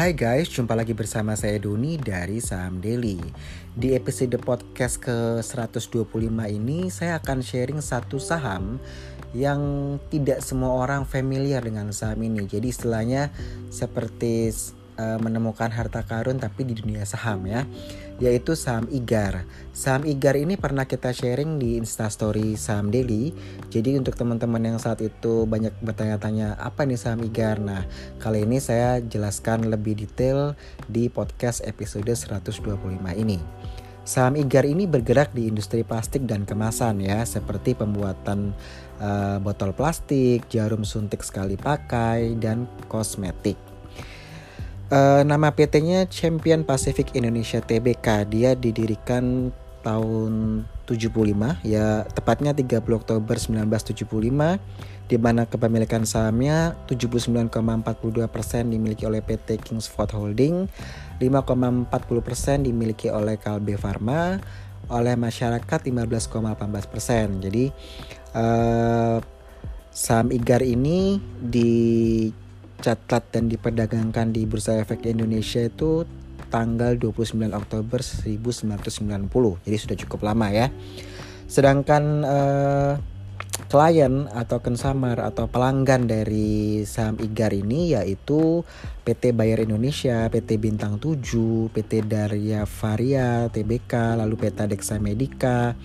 Hai guys, jumpa lagi bersama saya Doni dari Saham Daily. Di episode podcast ke-125 ini saya akan sharing satu saham yang tidak semua orang familiar dengan saham ini. Jadi istilahnya seperti uh, menemukan harta karun tapi di dunia saham ya yaitu saham IGAR. Saham IGAR ini pernah kita sharing di Instastory Saham Daily. Jadi untuk teman-teman yang saat itu banyak bertanya-tanya apa nih saham IGAR. Nah, kali ini saya jelaskan lebih detail di podcast episode 125 ini. Saham IGAR ini bergerak di industri plastik dan kemasan ya, seperti pembuatan uh, botol plastik, jarum suntik sekali pakai, dan kosmetik. Uh, nama PT-nya Champion Pacific Indonesia Tbk. Dia didirikan tahun 75 ya tepatnya 30 Oktober 1975 di mana kepemilikan sahamnya 79,42% dimiliki oleh PT Kingsford Holding, 5,40% dimiliki oleh Kalbe Pharma, oleh masyarakat 15,18%. Jadi uh, saham IGAR ini di dicatat dan diperdagangkan di Bursa Efek Indonesia itu tanggal 29 Oktober 1990. Jadi sudah cukup lama ya. Sedangkan uh, klien atau consumer atau pelanggan dari saham IGAR ini yaitu PT Bayer Indonesia, PT Bintang 7, PT Darya Varia, TBK, lalu PT Dexa Medica.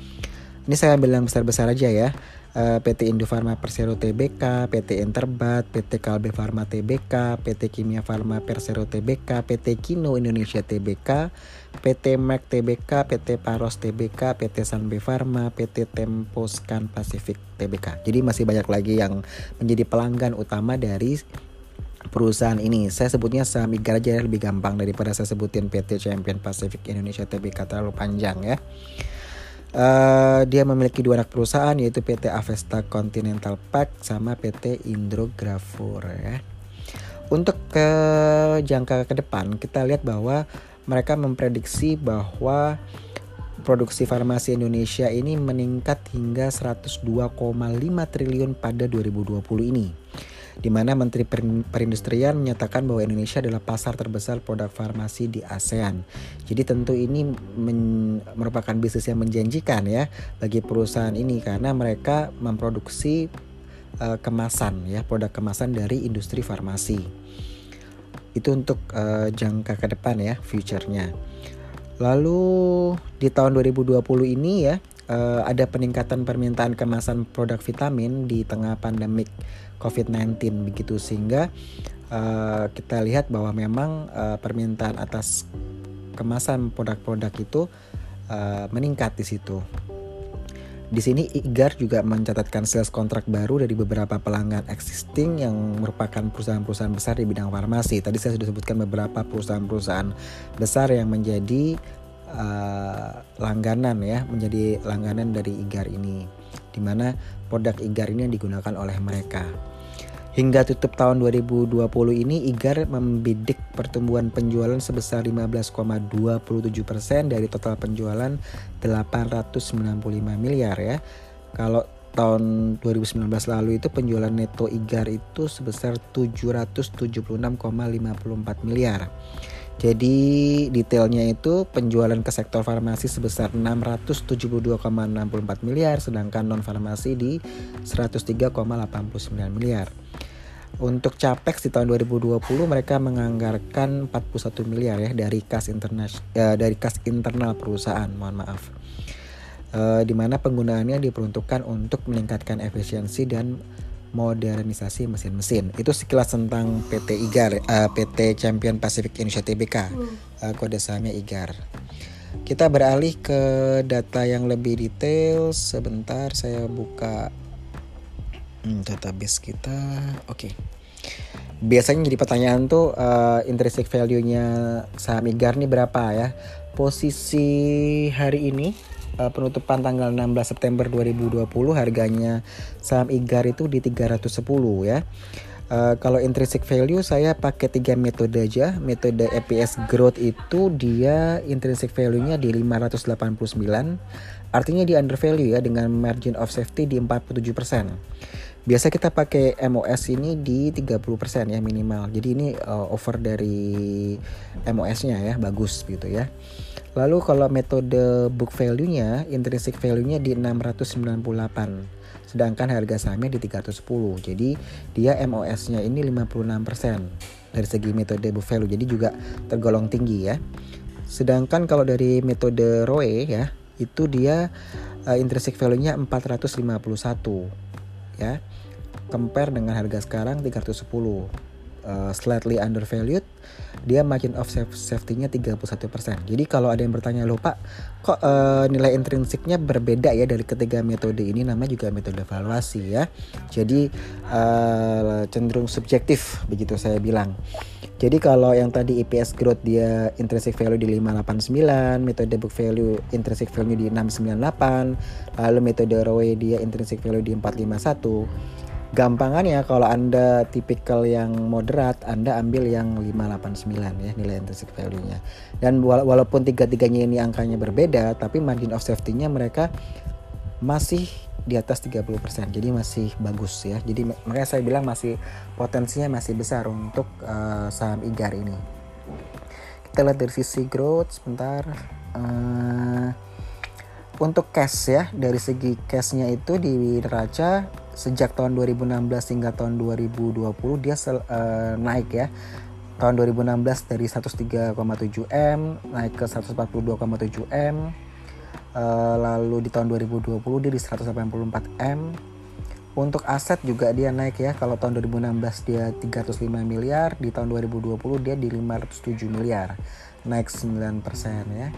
Ini saya ambil yang besar-besar aja ya. Eh, PT Indofarma Persero Tbk, PT Interbat, PT Kalbe Farma Tbk, PT Kimia Farma Persero Tbk, PT Kino Indonesia Tbk, PT Mac Tbk, PT Paros Tbk, PT Sanbe Farma, PT Temposcan Pacific Tbk. Jadi masih banyak lagi yang menjadi pelanggan utama dari perusahaan ini. Saya sebutnya saham IGAR aja lebih gampang daripada saya sebutin PT Champion Pacific Indonesia Tbk terlalu panjang ya. Uh, dia memiliki dua anak perusahaan yaitu PT Avesta Continental Pack sama PT Indro Grafur ya. Untuk ke jangka ke depan kita lihat bahwa mereka memprediksi bahwa produksi farmasi Indonesia ini meningkat hingga 102,5 triliun pada 2020 ini di mana Menteri Perindustrian menyatakan bahwa Indonesia adalah pasar terbesar produk farmasi di ASEAN. Jadi tentu ini merupakan bisnis yang menjanjikan ya bagi perusahaan ini karena mereka memproduksi uh, kemasan ya produk kemasan dari industri farmasi. Itu untuk uh, jangka ke depan ya future-nya. Lalu di tahun 2020 ini ya uh, ada peningkatan permintaan kemasan produk vitamin di tengah pandemik COVID-19 begitu sehingga uh, kita lihat bahwa memang uh, permintaan atas kemasan produk-produk itu uh, meningkat di situ. Di sini IGAR juga mencatatkan sales kontrak baru dari beberapa pelanggan existing yang merupakan perusahaan-perusahaan besar di bidang farmasi. Tadi saya sudah sebutkan beberapa perusahaan-perusahaan besar yang menjadi uh, langganan ya menjadi langganan dari IGAR ini di mana produk IGAR ini yang digunakan oleh mereka. Hingga tutup tahun 2020 ini IGAR membidik pertumbuhan penjualan sebesar 15,27% dari total penjualan 895 miliar ya. Kalau tahun 2019 lalu itu penjualan neto IGAR itu sebesar 776,54 miliar. Jadi detailnya itu penjualan ke sektor farmasi sebesar 672,64 miliar sedangkan non farmasi di 103,89 miliar. Untuk capex di tahun 2020 mereka menganggarkan 41 miliar ya dari kas internal ya, dari kas internal perusahaan, mohon maaf. E, di mana penggunaannya diperuntukkan untuk meningkatkan efisiensi dan modernisasi mesin-mesin. Itu sekilas tentang PT IGAR, uh, eh, PT Champion Pacific Indonesia Tbk, uh, kode sahamnya IGAR. Kita beralih ke data yang lebih detail. Sebentar saya buka hmm, database kita. Oke. Okay. Biasanya jadi pertanyaan tuh uh, intrinsic value-nya saham IGAR nih berapa ya? Posisi hari ini uh, penutupan tanggal 16 September 2020 harganya saham IGAR itu di 310 ya. Uh, kalau intrinsic value saya pakai tiga metode aja. Metode EPS growth itu dia intrinsic value-nya di 589. Artinya di under value ya dengan margin of safety di 47%. Biasa kita pakai MOS ini di 30% ya minimal. Jadi ini uh, over dari MOS-nya ya, bagus gitu ya. Lalu kalau metode book value-nya, intrinsic value-nya di 698. Sedangkan harga sahamnya di 310. Jadi dia MOS-nya ini 56% dari segi metode book value. Jadi juga tergolong tinggi ya. Sedangkan kalau dari metode ROE ya, itu dia uh, intrinsic value-nya 451 ya compare dengan harga sekarang 310 uh, slightly undervalued dia margin of safety-nya 31%. Jadi kalau ada yang bertanya loh Pak, kok uh, nilai intrinsiknya berbeda ya dari ketiga metode ini namanya juga metode evaluasi ya. Jadi uh, cenderung subjektif begitu saya bilang. Jadi kalau yang tadi EPS growth dia intrinsic value di 589, metode book value intrinsic value di 698, lalu metode ROE dia intrinsic value di 451 gampangannya kalau Anda tipikal yang moderat, Anda ambil yang 589 ya nilai intrinsic value-nya. Dan walaupun tiga-tiganya ini angkanya berbeda, tapi margin of safety-nya mereka masih di atas 30%. Jadi masih bagus ya. Jadi makanya saya bilang masih potensinya masih besar untuk uh, saham IGAR ini. Kita lihat dari sisi growth sebentar. Uh, untuk cash ya, dari segi cashnya itu di neraca sejak tahun 2016 hingga tahun 2020 dia sel, uh, naik ya. Tahun 2016 dari 103,7 m naik ke 142,7 m uh, lalu di tahun 2020 dia di 184 m. Untuk aset juga dia naik ya. Kalau tahun 2016 dia 305 miliar di tahun 2020 dia di 507 miliar. Naik 9% ya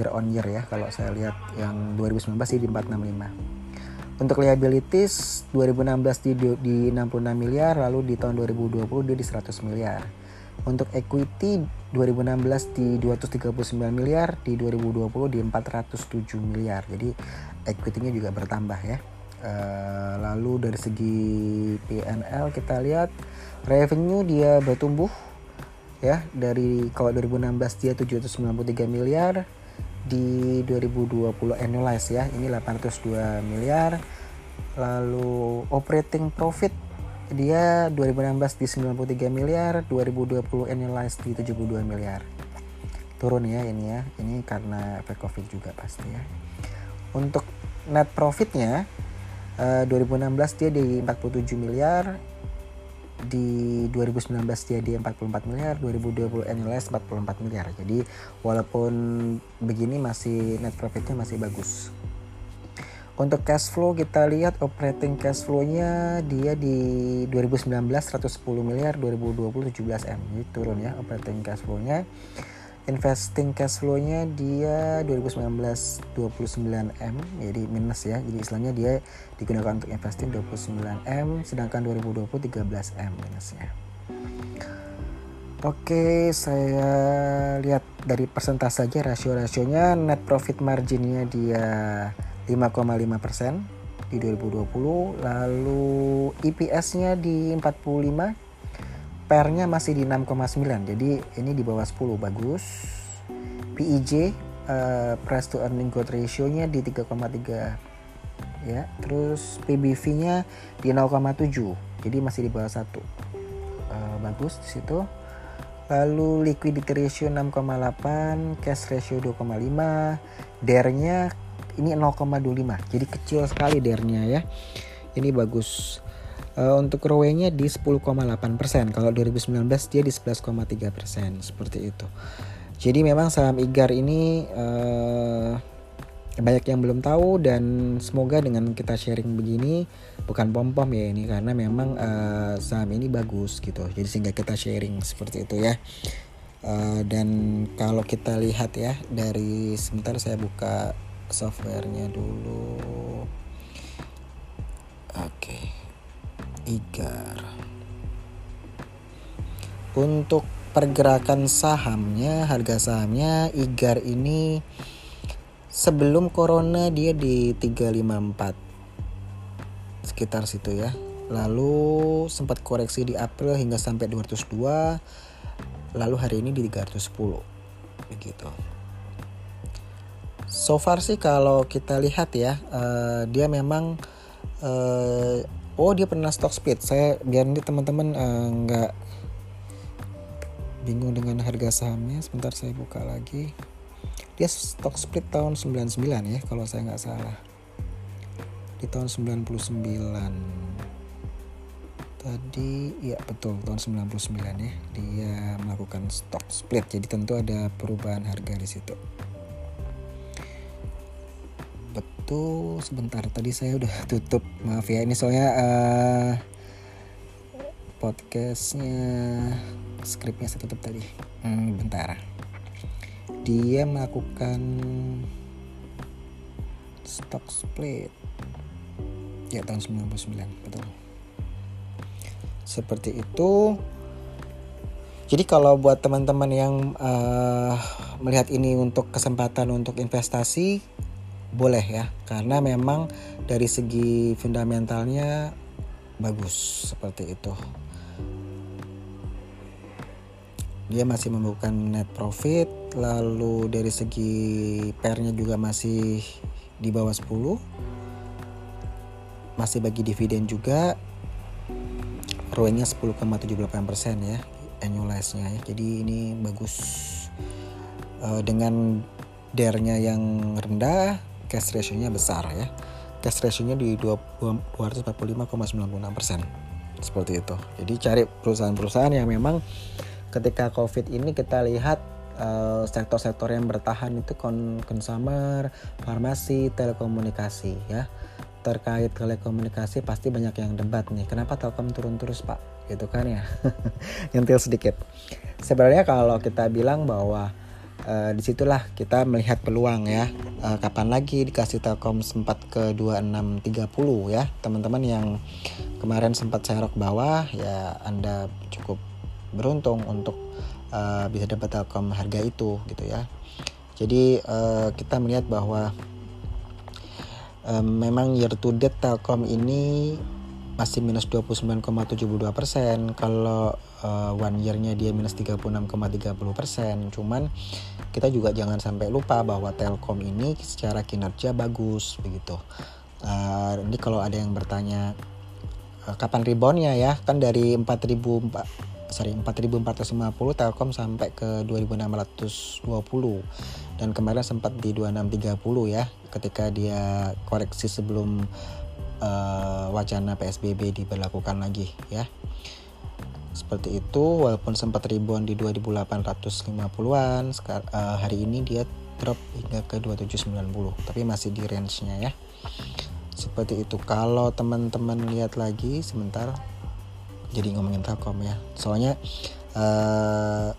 year on year ya kalau saya lihat yang 2019 sih di 465 untuk liabilities 2016 di, di 66 miliar, lalu di tahun 2020 dia di 100 miliar. Untuk equity 2016 di 239 miliar, di 2020 di 407 miliar. Jadi equity-nya juga bertambah ya. Uh, lalu dari segi PNL kita lihat revenue dia bertumbuh ya dari kalau 2016 dia 793 miliar di 2020 annualize ya. Ini 802 miliar. Lalu operating profit dia 2016 di 93 miliar 2020 annualize di 72 miliar. Turun ya ini ya. Ini karena efek covid juga pasti ya. Untuk net profitnya uh, 2016 dia di 47 miliar di 2019 dia di 44 miliar, 2020 annualized 44 miliar. Jadi walaupun begini masih net profitnya masih bagus. Untuk cash flow kita lihat operating cash flow-nya dia di 2019 110 miliar, 2020 17 M. Jadi turun ya operating cash flow-nya investing cash flow-nya dia 2019 29 M jadi minus ya. Jadi istilahnya dia digunakan untuk investing 29 M sedangkan 2020 13 M minusnya Oke saya lihat dari persentase saja rasio-rasionya. Net profit marginnya dia 5,5% di 2020 lalu EPS nya di 45 pernya masih di 6,9 jadi ini di bawah 10 bagus. PEJ uh, eh, price to earning growth ratio nya di 3,3 ya. Terus PBV nya di 0,7 jadi masih di bawah 1 uh, eh, bagus di situ. Lalu liquidity ratio 6,8 cash ratio 2,5 DER nya ini 0,25 jadi kecil sekali DER nya ya. Ini bagus Uh, untuk ROE-nya di 10,8%. Kalau 2019 dia di 11,3%. Seperti itu. Jadi memang saham IGAR ini uh, banyak yang belum tahu dan semoga dengan kita sharing begini bukan pom-pom ya ini karena memang uh, saham ini bagus gitu. Jadi sehingga kita sharing seperti itu ya. Uh, dan kalau kita lihat ya dari sebentar saya buka softwarenya dulu. Oke. Okay. IGAR. Untuk pergerakan sahamnya, harga sahamnya IGAR ini sebelum corona dia di 354 sekitar situ ya. Lalu sempat koreksi di April hingga sampai 202. Lalu hari ini di 310. Begitu. So far sih kalau kita lihat ya, uh, dia memang uh, oh dia pernah stock split saya biar nanti teman-teman uh, nggak bingung dengan harga sahamnya. Sebentar saya buka lagi. Dia stock split tahun 99 ya kalau saya nggak salah. Di tahun 99 tadi ya betul tahun 99 ya. Dia melakukan stock split. Jadi tentu ada perubahan harga di situ betul sebentar tadi saya udah tutup maaf ya ini soalnya uh, podcastnya skripnya saya tutup tadi. Hmm, bentar. Dia melakukan stock split. Ya tahun 99 betul. Seperti itu. Jadi kalau buat teman-teman yang uh, melihat ini untuk kesempatan untuk investasi boleh ya karena memang dari segi fundamentalnya bagus seperti itu. Dia masih membuka net profit lalu dari segi pernya juga masih di bawah 10 masih bagi dividen juga ROE-nya 10,78% ya annualized-nya ya. Jadi ini bagus. Uh, dengan DER-nya yang rendah, cash ratio-nya besar ya. Cash ratio-nya di 245,96%. Seperti itu. Jadi cari perusahaan-perusahaan yang memang ketika Covid ini kita lihat uh, sektor-sektor yang bertahan itu consumer, farmasi, telekomunikasi ya terkait telekomunikasi pasti banyak yang debat nih kenapa Telkom turun terus pak gitu kan ya nyentil sedikit sebenarnya kalau kita bilang bahwa uh, di situlah kita melihat peluang ya. Uh, kapan lagi dikasih Telkom sempat ke 2630 ya. Teman-teman yang kemarin sempat serok bawah ya anda cukup beruntung untuk uh, bisa dapat Telkom harga itu gitu ya. Jadi uh, kita melihat bahwa um, memang year to date Telkom ini masih minus 29,72 persen. Kalau uh, one year-nya dia minus 36,30 persen. Cuman kita juga jangan sampai lupa bahwa Telkom ini secara kinerja bagus begitu. Uh, ini kalau ada yang bertanya uh, kapan reboundnya ya? Kan dari 4000 sorry 4450 Telkom sampai ke 2620 dan kemarin sempat di 2630 ya ketika dia koreksi sebelum uh, wacana PSBB diberlakukan lagi ya seperti itu walaupun sempat ribuan di 2850-an uh, hari ini dia drop hingga ke 2790 tapi masih di range-nya ya. Seperti itu. Kalau teman-teman lihat lagi sebentar jadi ngomongin Telkom ya. Soalnya uh,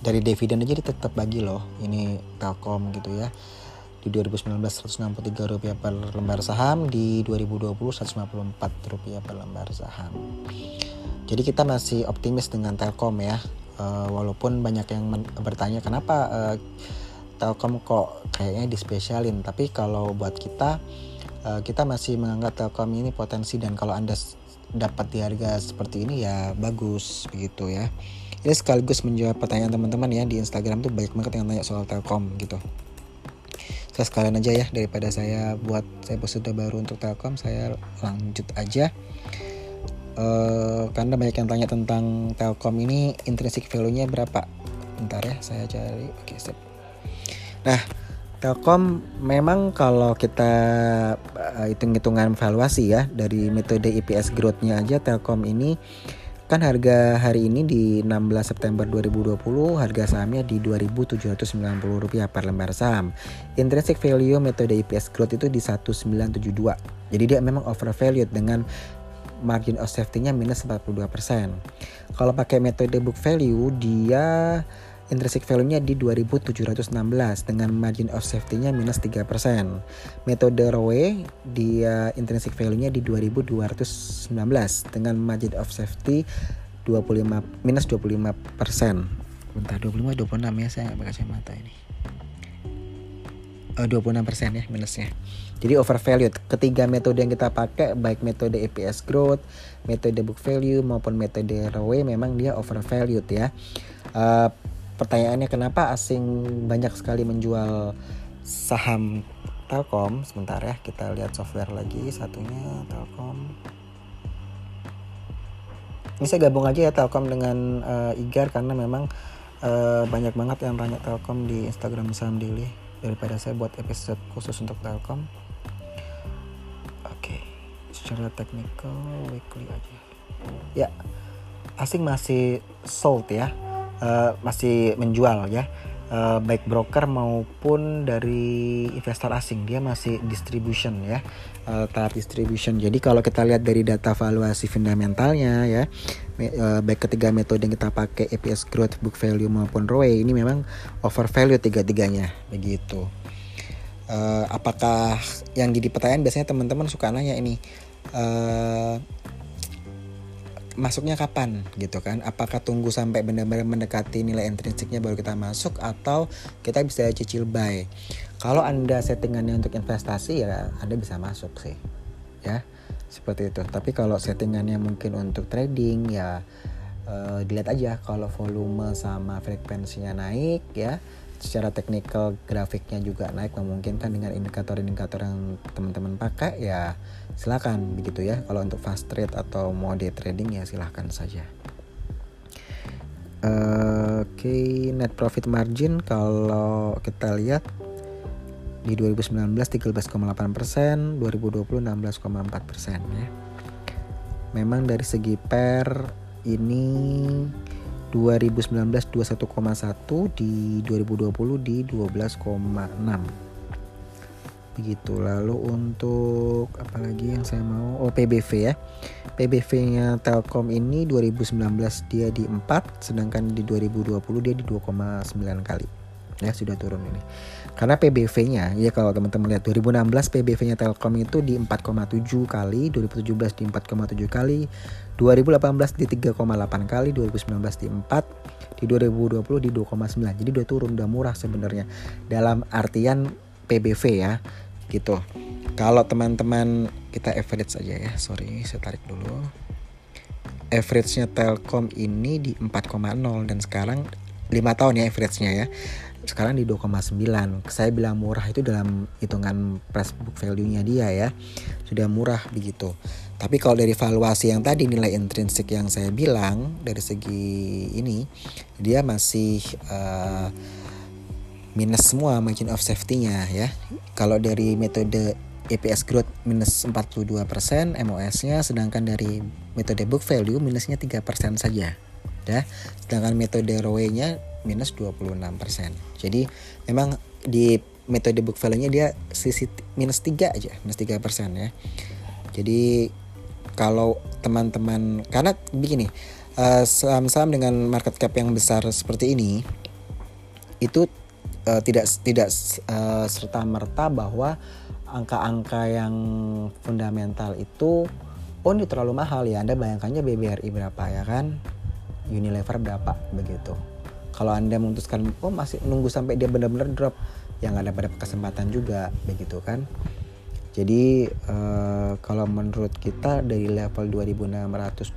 dari dividen aja tetap bagi loh ini Telkom gitu ya di 2019 163 rupiah per lembar saham di 2020 154 rupiah per lembar saham. Jadi kita masih optimis dengan Telkom ya uh, walaupun banyak yang bertanya kenapa uh, Telkom kok kayaknya dispesialin? Tapi kalau buat kita uh, kita masih menganggap Telkom ini potensi dan kalau anda dapat di harga seperti ini ya bagus begitu ya. Ini sekaligus menjawab pertanyaan teman-teman ya di Instagram tuh banyak banget yang tanya soal Telkom gitu saya sekalian aja ya daripada saya buat saya sudah baru untuk Telkom saya lanjut aja. Uh, karena banyak yang tanya tentang Telkom ini intrinsic value-nya berapa? Bentar ya saya cari. Oke okay, sip. Nah Telkom memang kalau kita uh, hitung-hitungan valuasi ya dari metode EPS growth-nya aja Telkom ini kan harga hari ini di 16 September 2020 harga sahamnya di 2.790 rupiah per lembar saham. Intrinsic value metode EPS growth itu di 1972. Jadi dia memang overvalued dengan margin of safety-nya minus 42%. Kalau pakai metode book value dia intrinsic value-nya di 2716 dengan margin of safety-nya minus 3%. Metode ROE dia intrinsic value-nya di 2219 dengan margin of safety 25 minus 25%. Bentar 25 26 ya saya pakai kacamata ini. Uh, 26% ya minusnya. Jadi overvalued. Ketiga metode yang kita pakai baik metode EPS growth, metode book value maupun metode ROE memang dia overvalued ya. Uh, pertanyaannya kenapa asing banyak sekali menjual saham Telkom? Sebentar ya kita lihat software lagi. Satunya Telkom. Ini saya gabung aja ya Telkom dengan uh, IGAR karena memang uh, banyak banget yang tanya Telkom di Instagram Saham Daily daripada saya buat episode khusus untuk Telkom. Oke okay. secara teknikal weekly aja. Ya asing masih sold ya uh, masih menjual ya. Uh, baik broker maupun dari investor asing dia masih distribution ya. Uh, tahap distribution. Jadi kalau kita lihat dari data valuasi fundamentalnya ya uh, baik ketiga metode yang kita pakai EPS growth book value maupun ROE ini memang over value tiga-tiganya. Begitu. Uh, apakah yang jadi pertanyaan? Biasanya teman-teman suka nanya ini masuknya kapan gitu kan? Apakah tunggu sampai benar-benar mendekati nilai intrinsiknya baru kita masuk atau kita bisa cicil buy? Kalau anda settingannya untuk investasi ya anda bisa masuk sih ya. Seperti itu. Tapi kalau settingannya mungkin untuk trading ya uh, dilihat aja kalau volume sama frekuensinya naik ya secara teknikal grafiknya juga naik memungkinkan dengan indikator-indikator yang teman-teman pakai ya silakan begitu ya. Kalau untuk fast trade atau mode trading ya silahkan saja. Oke okay, net profit margin kalau kita lihat di 2019 13,8 persen 2020 16,4 persen ya. Memang dari segi per ini 2019 21,1 di 2020 di 12,6 begitu. Lalu untuk apalagi yang saya mau? Oh PBV ya. PBV nya Telkom ini 2019 dia di 4 sedangkan di 2020 dia di 2,9 kali ya sudah turun ini. Karena PBV-nya ya kalau teman-teman lihat 2016 PBV-nya Telkom itu di 4,7 kali 2017 di 4,7 kali 2018 di 3,8 kali 2019 di 4 di 2020 di 2,9 jadi udah turun udah murah sebenarnya. Dalam artian PBV ya gitu. Kalau teman-teman kita average saja ya. Sorry saya tarik dulu. Average-nya Telkom ini di 4,0 dan sekarang 5 tahun ya average-nya ya. Sekarang di 2,9 saya bilang murah itu dalam hitungan price book value-nya dia ya. Sudah murah begitu. Tapi kalau dari valuasi yang tadi nilai intrinsik yang saya bilang dari segi ini dia masih uh, minus semua margin of safety-nya ya. Kalau dari metode EPS growth minus 42%, MOS-nya sedangkan dari metode book value minusnya 3% saja. Ya. Sedangkan metode ROE-nya minus 26%. Jadi memang di metode book value-nya dia sisi minus 3 aja, minus 3% ya. Jadi kalau teman-teman karena begini, uh, saham-saham dengan market cap yang besar seperti ini itu uh, tidak tidak uh, serta merta bahwa angka-angka yang fundamental itu oh ini terlalu mahal ya Anda bayangkannya BBRI berapa ya kan Unilever berapa begitu kalau anda memutuskan oh masih nunggu sampai dia benar-benar drop yang ada pada kesempatan juga begitu kan jadi uh, kalau menurut kita dari level 2600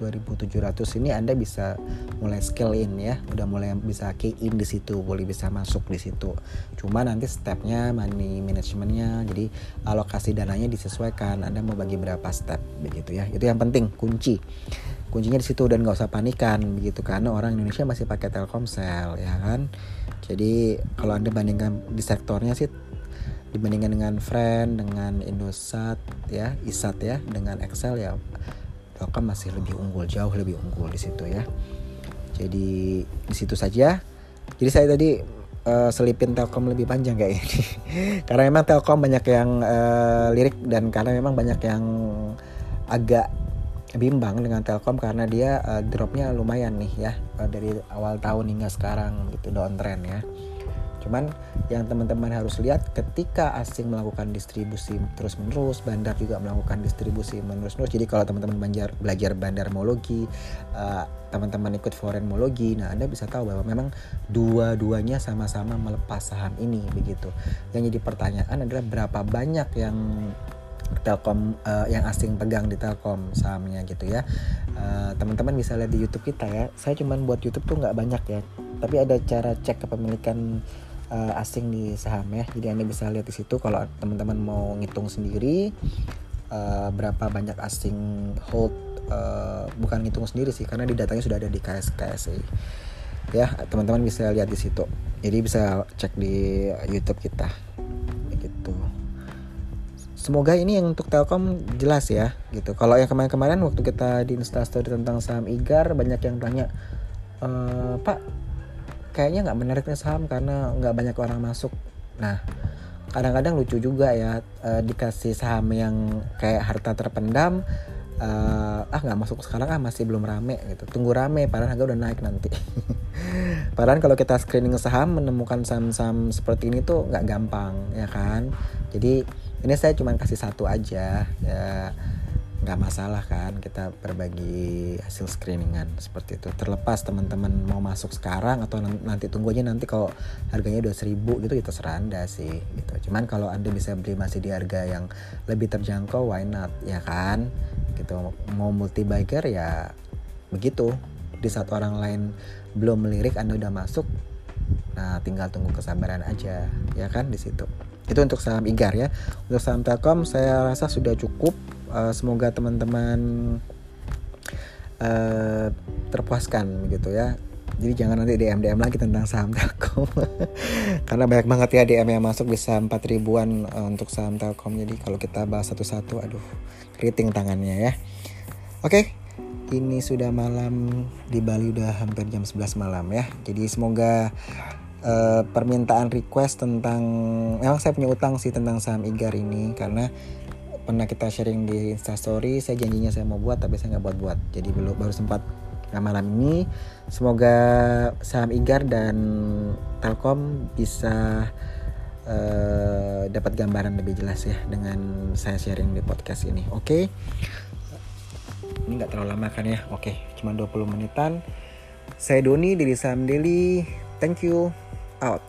2700 ini Anda bisa mulai scale in ya, udah mulai bisa key in di situ, boleh bisa masuk di situ. Cuma nanti stepnya money managementnya, jadi alokasi dananya disesuaikan. Anda mau bagi berapa step begitu ya. Itu yang penting kunci kuncinya di situ dan nggak usah panikan begitu. Karena orang Indonesia masih pakai Telkomsel ya kan? Jadi kalau anda bandingkan di sektornya sih dibandingkan dengan Friend dengan Indosat ya Isat ya dengan Excel ya Telkom masih lebih unggul jauh lebih unggul di situ ya. Jadi di situ saja. Jadi saya tadi uh, selipin Telkom lebih panjang kayak ini. Karena memang Telkom banyak yang uh, lirik dan karena memang banyak yang agak bimbang dengan Telkom karena dia uh, dropnya lumayan nih ya uh, dari awal tahun hingga sekarang gitu downtrend ya. Cuman yang teman-teman harus lihat ketika asing melakukan distribusi terus-menerus, bandar juga melakukan distribusi menerus-menerus. Jadi kalau teman-teman belajar belajar bandarmologi, uh, teman-teman ikut forenmologi, nah Anda bisa tahu bahwa memang dua-duanya sama-sama melepas saham ini begitu. Yang jadi pertanyaan adalah berapa banyak yang Telkom uh, yang asing pegang di Telkom sahamnya gitu ya. Uh, teman-teman bisa lihat di YouTube kita ya. Saya cuman buat YouTube tuh nggak banyak ya. Tapi ada cara cek kepemilikan uh, asing di saham ya. Jadi anda bisa lihat di situ kalau teman-teman mau ngitung sendiri uh, berapa banyak asing hold uh, bukan ngitung sendiri sih karena di datanya sudah ada di KS KSI ya teman-teman bisa lihat di situ. Jadi bisa cek di YouTube kita semoga ini yang untuk Telkom jelas ya gitu. Kalau yang kemarin-kemarin waktu kita di Instastory tentang saham IGAR banyak yang tanya e, Pak kayaknya nggak menarik nih saham karena nggak banyak orang masuk. Nah kadang-kadang lucu juga ya uh, dikasih saham yang kayak harta terpendam uh, ah nggak masuk sekarang ah masih belum rame gitu. Tunggu rame padahal harga udah naik nanti. Padahal kalau kita screening saham menemukan saham-saham seperti ini tuh nggak gampang ya kan? Jadi ini saya cuma kasih satu aja. Ya nggak masalah kan kita berbagi hasil screeningan seperti itu. Terlepas teman-teman mau masuk sekarang atau nanti tunggu aja nanti kalau harganya udah seribu gitu kita seranda sih gitu. Cuman kalau anda bisa beli masih di harga yang lebih terjangkau why not? Ya kan? Gitu. Mau multi biker ya begitu. Di saat orang lain belum melirik anda udah masuk nah tinggal tunggu kesabaran aja. Ya kan? Di situ itu untuk saham IGAR ya. Untuk saham Telkom saya rasa sudah cukup. Uh, semoga teman-teman uh, terpuaskan gitu ya. Jadi jangan nanti DM DM lagi tentang saham Telkom. Karena banyak banget ya DM yang masuk bisa 4 ribuan uh, untuk saham Telkom. Jadi kalau kita bahas satu-satu aduh keriting tangannya ya. Oke ini sudah malam. Di Bali udah hampir jam 11 malam ya. Jadi semoga uh, permintaan request tentang memang saya punya utang sih tentang saham IGAR ini karena pernah kita sharing di instastory saya janjinya saya mau buat tapi saya nggak buat-buat. Jadi belum baru sempat nah malam ini. Semoga saham IGAR dan Telkom bisa uh, dapat gambaran lebih jelas ya dengan saya sharing di podcast ini. Oke? Okay? ini nggak terlalu lama kan ya? Oke okay, cuma 20 menitan. Saya Doni dari Saham Daily. Thank you out